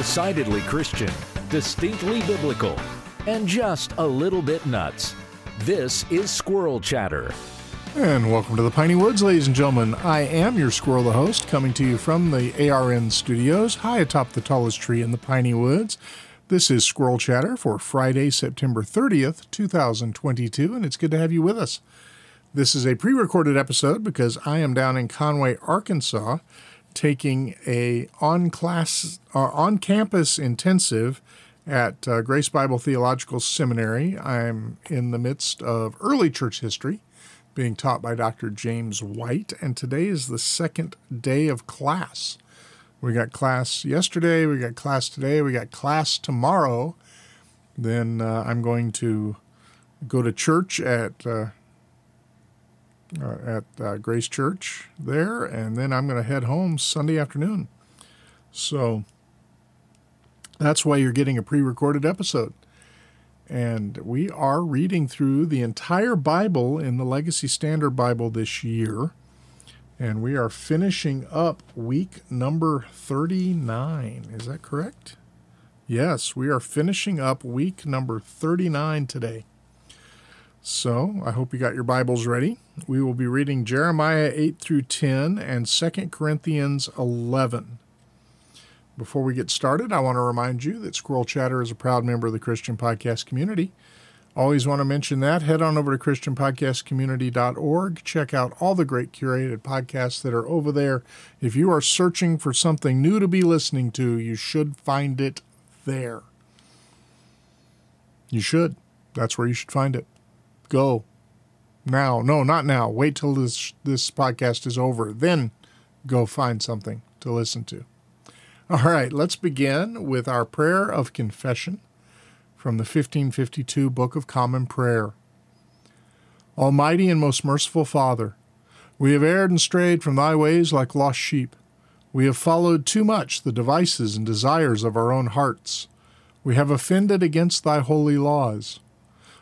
Decidedly Christian, distinctly biblical, and just a little bit nuts. This is Squirrel Chatter. And welcome to the Piney Woods, ladies and gentlemen. I am your squirrel, the host, coming to you from the ARN studios, high atop the tallest tree in the Piney Woods. This is Squirrel Chatter for Friday, September 30th, 2022, and it's good to have you with us. This is a pre recorded episode because I am down in Conway, Arkansas, taking a on class uh, on campus intensive at uh, Grace Bible Theological Seminary. I'm in the midst of early church history being taught by Dr. James White, and today is the second day of class. We got class yesterday, we got class today, we got class tomorrow. Then uh, I'm going to go to church at uh, uh, at uh, Grace Church there, and then I'm going to head home Sunday afternoon. So that's why you're getting a pre recorded episode. And we are reading through the entire Bible in the Legacy Standard Bible this year. And we are finishing up week number 39. Is that correct? Yes, we are finishing up week number 39 today. So I hope you got your Bibles ready. We will be reading Jeremiah 8 through 10 and 2 Corinthians 11. Before we get started, I want to remind you that Squirrel Chatter is a proud member of the Christian Podcast community. Always want to mention that. Head on over to ChristianPodcastCommunity.org. Check out all the great curated podcasts that are over there. If you are searching for something new to be listening to, you should find it there. You should. That's where you should find it. Go. Now. No, not now. Wait till this this podcast is over. Then go find something to listen to. All right, let's begin with our prayer of confession from the 1552 Book of Common Prayer. Almighty and most merciful Father, we have erred and strayed from thy ways like lost sheep. We have followed too much the devices and desires of our own hearts. We have offended against thy holy laws.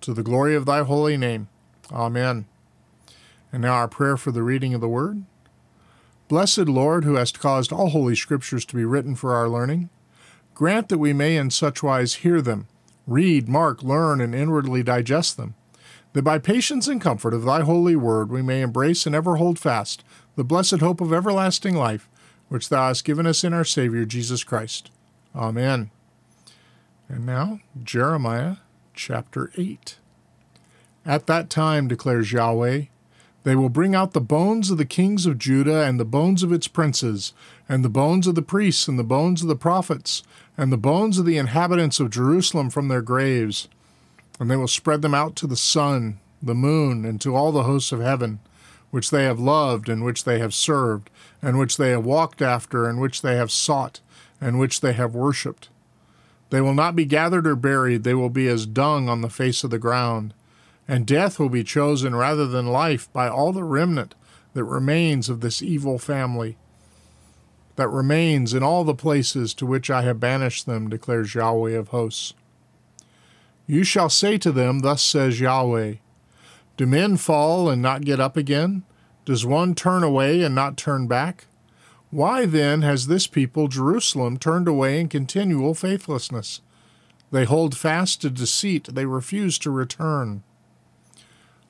to the glory of thy holy name. Amen. And now our prayer for the reading of the word. Blessed Lord, who hast caused all holy scriptures to be written for our learning, grant that we may in such wise hear them, read, mark, learn, and inwardly digest them, that by patience and comfort of thy holy word we may embrace and ever hold fast the blessed hope of everlasting life, which thou hast given us in our Savior Jesus Christ. Amen. And now, Jeremiah chapter 8. At that time, declares Yahweh, they will bring out the bones of the kings of Judah, and the bones of its princes, and the bones of the priests, and the bones of the prophets, and the bones of the inhabitants of Jerusalem from their graves. And they will spread them out to the sun, the moon, and to all the hosts of heaven, which they have loved, and which they have served, and which they have walked after, and which they have sought, and which they have worshipped. They will not be gathered or buried, they will be as dung on the face of the ground and death will be chosen rather than life by all the remnant that remains of this evil family, that remains in all the places to which I have banished them, declares Yahweh of hosts. You shall say to them, Thus says Yahweh Do men fall and not get up again? Does one turn away and not turn back? Why then has this people, Jerusalem, turned away in continual faithlessness? They hold fast to deceit, they refuse to return.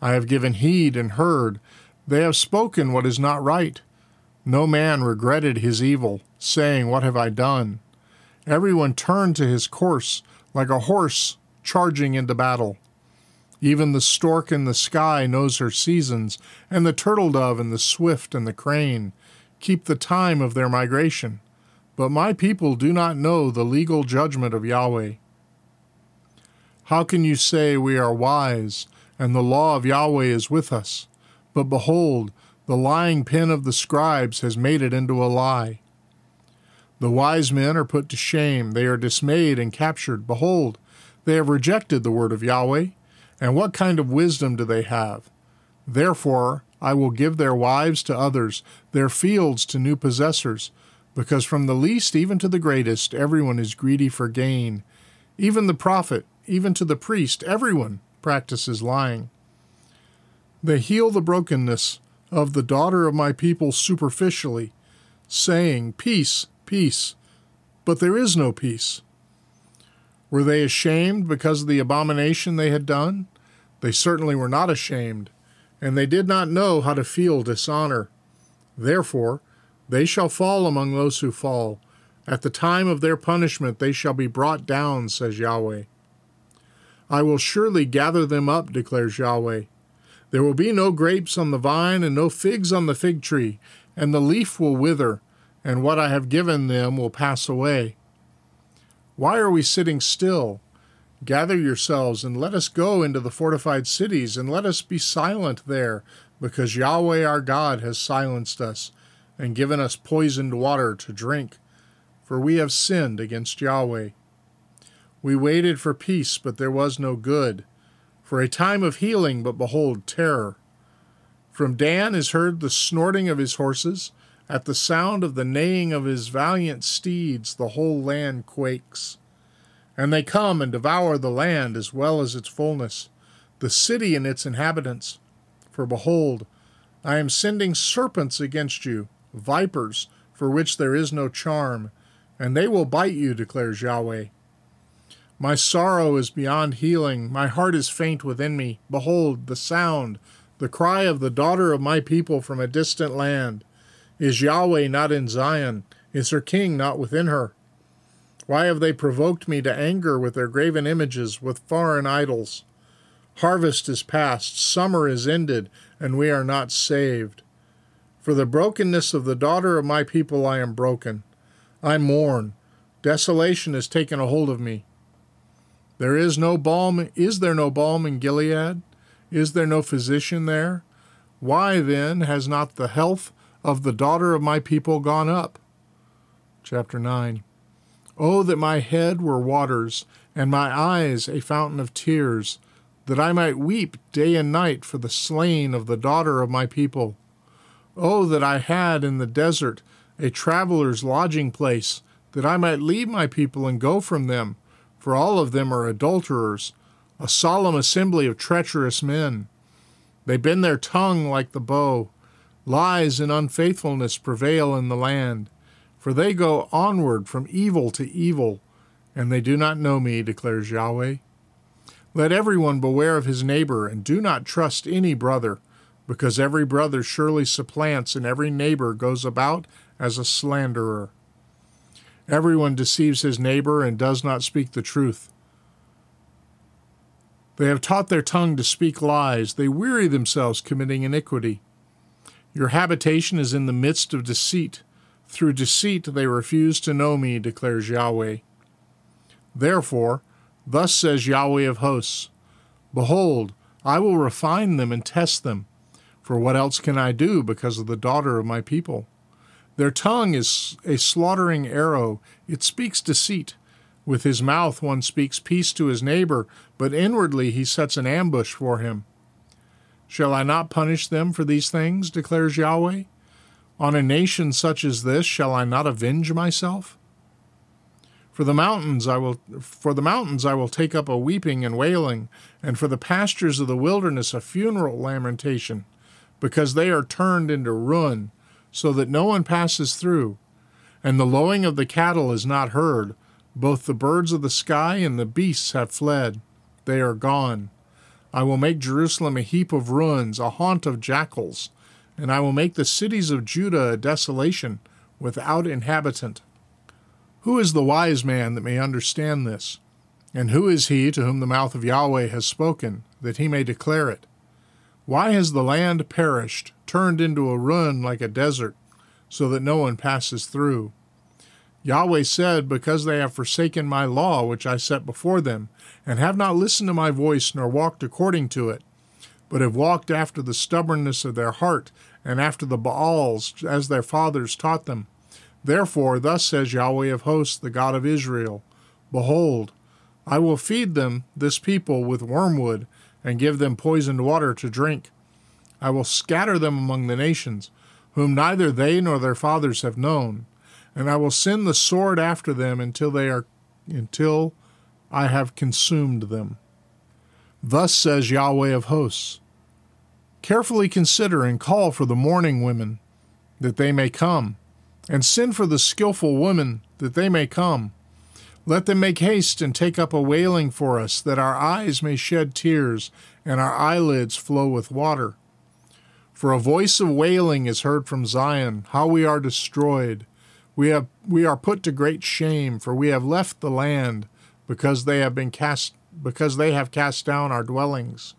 I have given heed and heard. They have spoken what is not right. No man regretted his evil, saying, What have I done? Everyone turned to his course, like a horse charging into battle. Even the stork in the sky knows her seasons, and the turtle dove and the swift and the crane keep the time of their migration. But my people do not know the legal judgment of Yahweh. How can you say we are wise? and the law of Yahweh is with us. But behold, the lying pen of the scribes has made it into a lie. The wise men are put to shame. They are dismayed and captured. Behold, they have rejected the word of Yahweh. And what kind of wisdom do they have? Therefore, I will give their wives to others, their fields to new possessors, because from the least even to the greatest, everyone is greedy for gain. Even the prophet, even to the priest, everyone practices lying. They heal the brokenness of the daughter of my people superficially, saying, Peace, peace, but there is no peace. Were they ashamed because of the abomination they had done? They certainly were not ashamed, and they did not know how to feel dishonor. Therefore, they shall fall among those who fall. At the time of their punishment they shall be brought down, says Yahweh. I will surely gather them up, declares Yahweh. There will be no grapes on the vine and no figs on the fig tree, and the leaf will wither, and what I have given them will pass away. Why are we sitting still? Gather yourselves and let us go into the fortified cities, and let us be silent there, because Yahweh our God has silenced us and given us poisoned water to drink, for we have sinned against Yahweh. We waited for peace, but there was no good, for a time of healing, but behold, terror. From Dan is heard the snorting of his horses at the sound of the neighing of his valiant steeds, the whole land quakes. And they come and devour the land as well as its fullness, the city and its inhabitants. For behold, I am sending serpents against you, vipers, for which there is no charm, and they will bite you, declares Yahweh. My sorrow is beyond healing, my heart is faint within me. Behold, the sound, the cry of the daughter of my people from a distant land. Is Yahweh not in Zion? Is her king not within her? Why have they provoked me to anger with their graven images, with foreign idols? Harvest is past, summer is ended, and we are not saved. For the brokenness of the daughter of my people I am broken. I mourn. Desolation has taken a hold of me. There is no balm is there no balm in Gilead? Is there no physician there? Why then has not the health of the daughter of my people gone up. Chapter 9 Oh, that my head were waters, and my eyes a fountain of tears, that I might weep day and night for the slain of the daughter of my people. Oh, that I had in the desert a traveler's lodging place, that I might leave my people and go from them, for all of them are adulterers, a solemn assembly of treacherous men. They bend their tongue like the bow. Lies and unfaithfulness prevail in the land, for they go onward from evil to evil, and they do not know me, declares Yahweh. Let everyone beware of his neighbor, and do not trust any brother, because every brother surely supplants, and every neighbor goes about as a slanderer. Everyone deceives his neighbor and does not speak the truth. They have taught their tongue to speak lies. They weary themselves committing iniquity. Your habitation is in the midst of deceit. Through deceit they refuse to know me, declares Yahweh. Therefore, thus says Yahweh of hosts Behold, I will refine them and test them. For what else can I do because of the daughter of my people? Their tongue is a slaughtering arrow, it speaks deceit. With his mouth one speaks peace to his neighbor, but inwardly he sets an ambush for him. Shall I not punish them for these things, declares Yahweh? On a nation such as this shall I not avenge myself? For the mountains I will for the mountains I will take up a weeping and wailing, and for the pastures of the wilderness a funeral lamentation, because they are turned into ruin, so that no one passes through, and the lowing of the cattle is not heard. Both the birds of the sky and the beasts have fled; they are gone. I will make Jerusalem a heap of ruins, a haunt of jackals, and I will make the cities of Judah a desolation, without inhabitant. Who is the wise man that may understand this? And who is he to whom the mouth of Yahweh has spoken, that he may declare it? Why has the land perished, turned into a ruin like a desert, so that no one passes through? Yahweh said, Because they have forsaken my law which I set before them, and have not listened to my voice, nor walked according to it, but have walked after the stubbornness of their heart, and after the Baals, as their fathers taught them. Therefore, thus says Yahweh of hosts, the God of Israel Behold, I will feed them, this people, with wormwood, and give them poisoned water to drink. I will scatter them among the nations, whom neither they nor their fathers have known, and I will send the sword after them until they are until I have consumed them. Thus says Yahweh of hosts Carefully consider and call for the mourning women, that they may come, and send for the skilful women, that they may come. Let them make haste and take up a wailing for us, that our eyes may shed tears, and our eyelids flow with water. For a voice of wailing is heard from Zion, how we are destroyed. We, have, we are put to great shame, for we have left the land, because they have been cast because they have cast down our dwellings.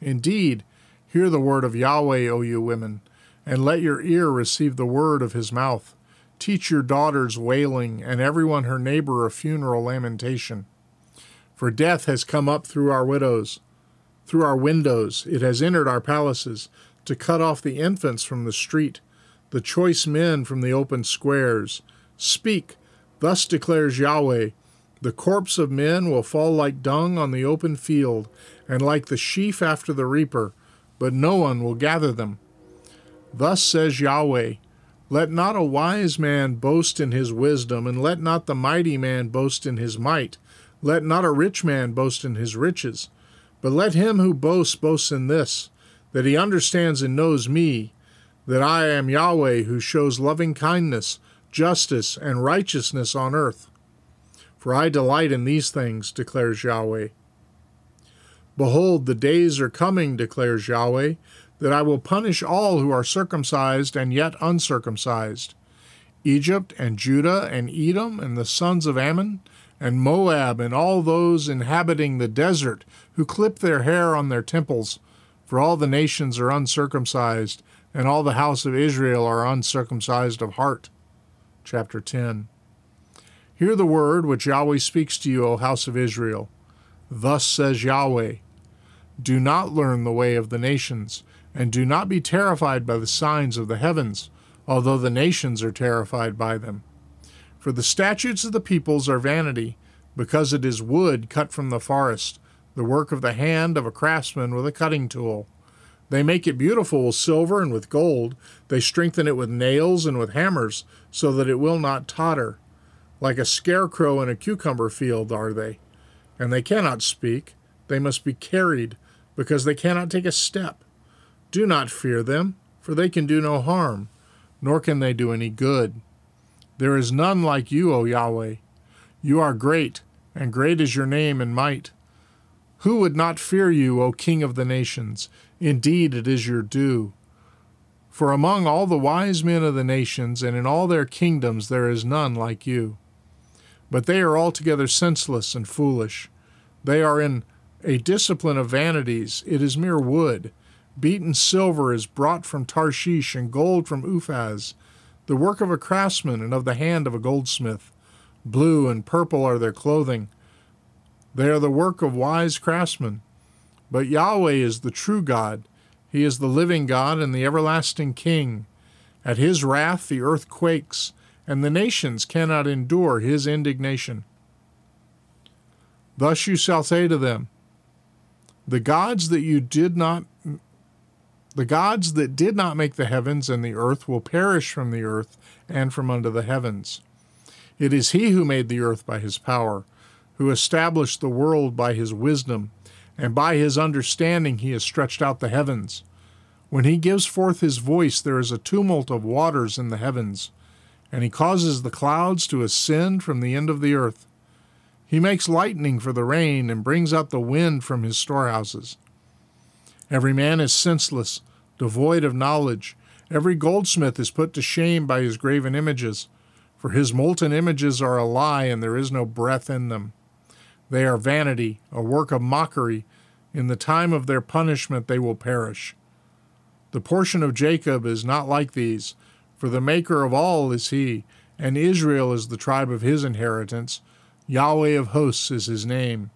Indeed, hear the word of Yahweh, O you women, and let your ear receive the word of his mouth. Teach your daughters wailing, and everyone her neighbor a funeral lamentation. For death has come up through our widows, through our windows, it has entered our palaces, to cut off the infants from the street, the choice men from the open squares. Speak, thus declares Yahweh. The corpse of men will fall like dung on the open field, and like the sheaf after the reaper, but no one will gather them. Thus says Yahweh Let not a wise man boast in his wisdom, and let not the mighty man boast in his might. Let not a rich man boast in his riches. But let him who boasts boast in this, that he understands and knows me, that I am Yahweh who shows loving kindness, justice, and righteousness on earth. For I delight in these things, declares Yahweh. Behold, the days are coming, declares Yahweh, that I will punish all who are circumcised and yet uncircumcised Egypt and Judah and Edom and the sons of Ammon and Moab and all those inhabiting the desert who clip their hair on their temples, for all the nations are uncircumcised, and all the house of Israel are uncircumcised of heart. Chapter 10. Hear the word which Yahweh speaks to you, O house of Israel. Thus says Yahweh Do not learn the way of the nations, and do not be terrified by the signs of the heavens, although the nations are terrified by them. For the statutes of the peoples are vanity, because it is wood cut from the forest, the work of the hand of a craftsman with a cutting tool. They make it beautiful with silver and with gold. They strengthen it with nails and with hammers, so that it will not totter. Like a scarecrow in a cucumber field are they. And they cannot speak. They must be carried, because they cannot take a step. Do not fear them, for they can do no harm, nor can they do any good. There is none like you, O Yahweh. You are great, and great is your name and might. Who would not fear you, O King of the nations? Indeed, it is your due. For among all the wise men of the nations and in all their kingdoms there is none like you. But they are altogether senseless and foolish. They are in a discipline of vanities. It is mere wood. Beaten silver is brought from Tarshish, and gold from Uphaz, the work of a craftsman and of the hand of a goldsmith. Blue and purple are their clothing. They are the work of wise craftsmen. But Yahweh is the true God. He is the living God and the everlasting King. At his wrath the earth quakes, and the nations cannot endure his indignation. Thus you shall say to them, The gods that you did not the gods that did not make the heavens and the earth will perish from the earth and from under the heavens. It is he who made the earth by his power, who established the world by his wisdom, and by his understanding he has stretched out the heavens. When he gives forth his voice, there is a tumult of waters in the heavens and he causes the clouds to ascend from the end of the earth. He makes lightning for the rain and brings out the wind from his storehouses. Every man is senseless, devoid of knowledge. Every goldsmith is put to shame by his graven images, for his molten images are a lie and there is no breath in them. They are vanity, a work of mockery. In the time of their punishment they will perish. The portion of Jacob is not like these for the maker of all is he, and Israel is the tribe of his inheritance. Yahweh of hosts is his name.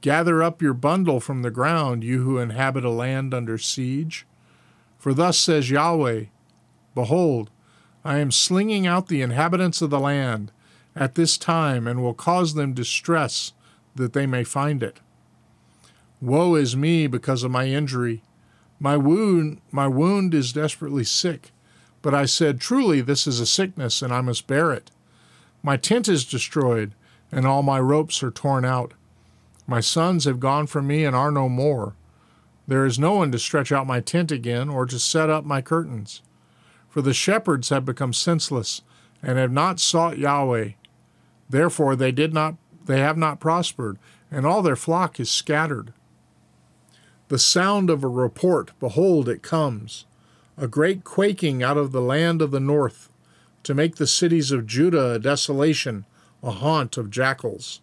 Gather up your bundle from the ground, you who inhabit a land under siege. For thus says Yahweh Behold, I am slinging out the inhabitants of the land at this time, and will cause them distress that they may find it. Woe is me because of my injury. My wound, my wound is desperately sick. But I said, Truly, this is a sickness, and I must bear it. My tent is destroyed, and all my ropes are torn out. My sons have gone from me and are no more. There is no one to stretch out my tent again, or to set up my curtains. For the shepherds have become senseless, and have not sought Yahweh. Therefore they did not they have not prospered, and all their flock is scattered. The sound of a report, behold, it comes, a great quaking out of the land of the north, to make the cities of Judah a desolation, a haunt of jackals.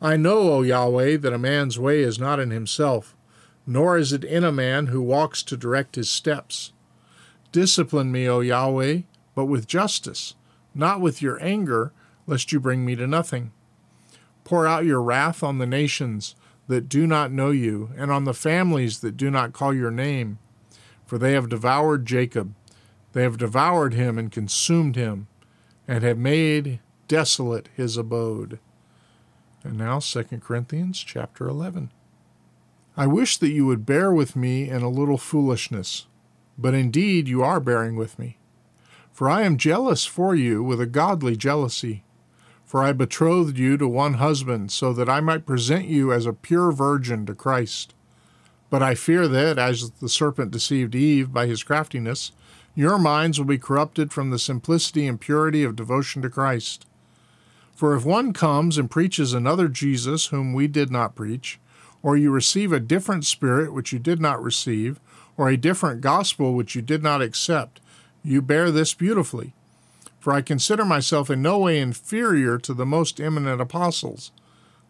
I know, O Yahweh, that a man's way is not in himself, nor is it in a man who walks to direct his steps. Discipline me, O Yahweh, but with justice, not with your anger, lest you bring me to nothing. Pour out your wrath on the nations that do not know you, and on the families that do not call your name. For they have devoured Jacob, they have devoured him and consumed him, and have made desolate his abode. And now 2 Corinthians chapter 11. I wish that you would bear with me in a little foolishness, but indeed you are bearing with me. For I am jealous for you with a godly jealousy. For I betrothed you to one husband, so that I might present you as a pure virgin to Christ. But I fear that, as the serpent deceived Eve by his craftiness, your minds will be corrupted from the simplicity and purity of devotion to Christ. For if one comes and preaches another Jesus whom we did not preach, or you receive a different spirit which you did not receive, or a different gospel which you did not accept, you bear this beautifully. For I consider myself in no way inferior to the most eminent apostles.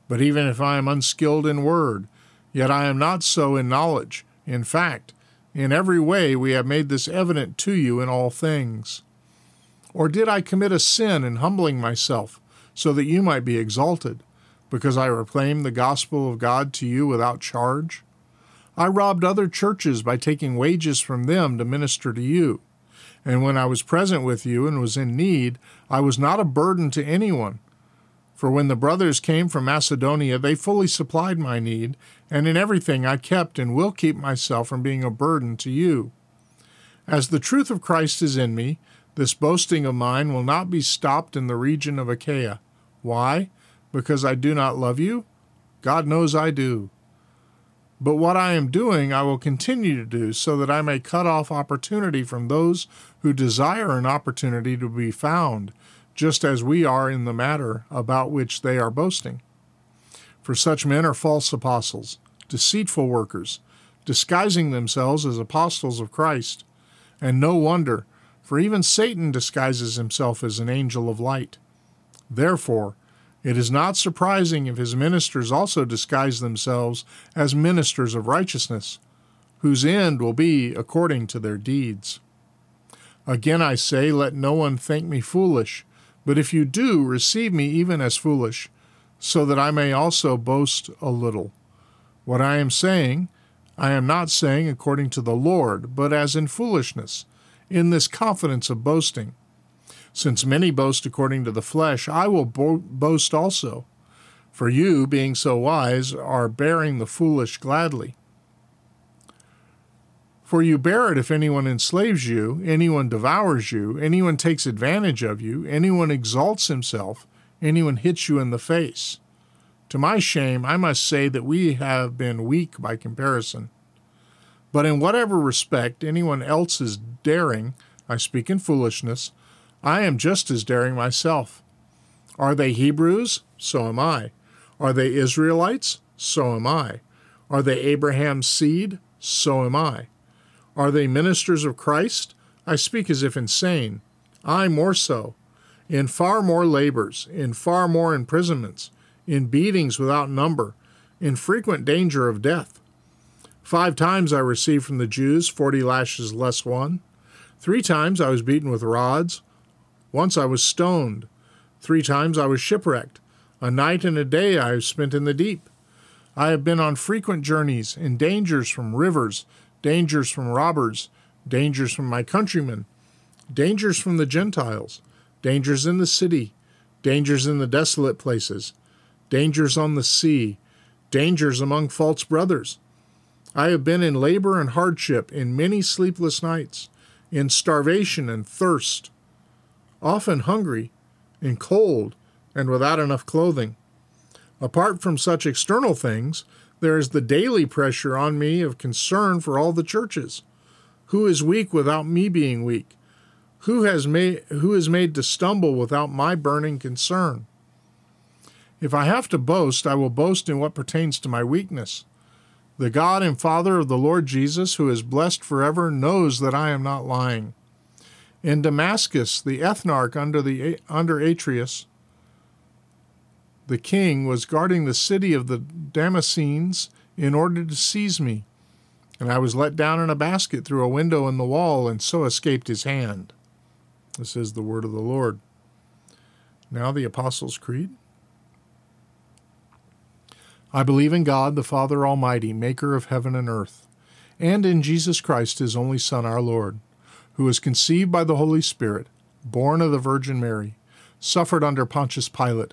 But even if I am unskilled in word, yet I am not so in knowledge. In fact, in every way we have made this evident to you in all things. Or did I commit a sin in humbling myself, so that you might be exalted, because I proclaimed the gospel of God to you without charge? I robbed other churches by taking wages from them to minister to you. And when I was present with you and was in need, I was not a burden to anyone. For when the brothers came from Macedonia, they fully supplied my need, and in everything I kept and will keep myself from being a burden to you. As the truth of Christ is in me, this boasting of mine will not be stopped in the region of Achaia. Why? Because I do not love you? God knows I do. But what I am doing, I will continue to do, so that I may cut off opportunity from those who desire an opportunity to be found, just as we are in the matter about which they are boasting. For such men are false apostles, deceitful workers, disguising themselves as apostles of Christ. And no wonder, for even Satan disguises himself as an angel of light. Therefore, it is not surprising if his ministers also disguise themselves as ministers of righteousness, whose end will be according to their deeds. Again I say, let no one think me foolish, but if you do, receive me even as foolish, so that I may also boast a little. What I am saying, I am not saying according to the Lord, but as in foolishness, in this confidence of boasting. Since many boast according to the flesh, I will bo- boast also. For you, being so wise, are bearing the foolish gladly. For you bear it if anyone enslaves you, anyone devours you, anyone takes advantage of you, anyone exalts himself, anyone hits you in the face. To my shame, I must say that we have been weak by comparison. But in whatever respect anyone else is daring, I speak in foolishness, I am just as daring myself. Are they Hebrews? So am I. Are they Israelites? So am I. Are they Abraham's seed? So am I. Are they ministers of Christ? I speak as if insane. I more so. In far more labors, in far more imprisonments, in beatings without number, in frequent danger of death. Five times I received from the Jews forty lashes less one. Three times I was beaten with rods. Once I was stoned. Three times I was shipwrecked. A night and a day I have spent in the deep. I have been on frequent journeys, in dangers from rivers, dangers from robbers, dangers from my countrymen, dangers from the Gentiles, dangers in the city, dangers in the desolate places, dangers on the sea, dangers among false brothers. I have been in labor and hardship, in many sleepless nights, in starvation and thirst, often hungry, in cold, and without enough clothing. Apart from such external things, there is the daily pressure on me of concern for all the churches. Who is weak without me being weak? Who has made who is made to stumble without my burning concern? If I have to boast, I will boast in what pertains to my weakness. The God and Father of the Lord Jesus, who is blessed forever, knows that I am not lying. In Damascus, the ethnarch under the under Aretas, the king was guarding the city of the Damascenes in order to seize me, and I was let down in a basket through a window in the wall, and so escaped his hand. This is the word of the Lord. Now the Apostles' Creed. I believe in God, the Father Almighty, maker of heaven and earth, and in Jesus Christ, his only Son, our Lord, who was conceived by the Holy Spirit, born of the Virgin Mary, suffered under Pontius Pilate,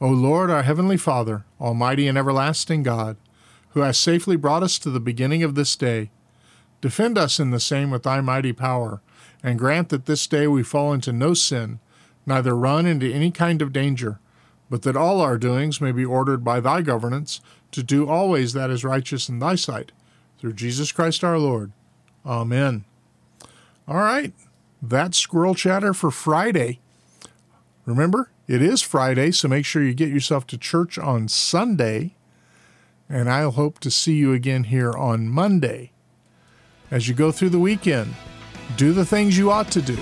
O Lord, our heavenly Father, almighty and everlasting God, who hast safely brought us to the beginning of this day, defend us in the same with thy mighty power, and grant that this day we fall into no sin, neither run into any kind of danger, but that all our doings may be ordered by thy governance to do always that is righteous in thy sight, through Jesus Christ our Lord. Amen. All right, that's Squirrel Chatter for Friday. Remember, it is Friday, so make sure you get yourself to church on Sunday, and I'll hope to see you again here on Monday. As you go through the weekend, do the things you ought to do.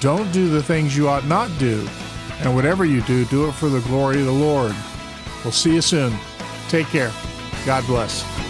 Don't do the things you ought not do. And whatever you do, do it for the glory of the Lord. We'll see you soon. Take care. God bless.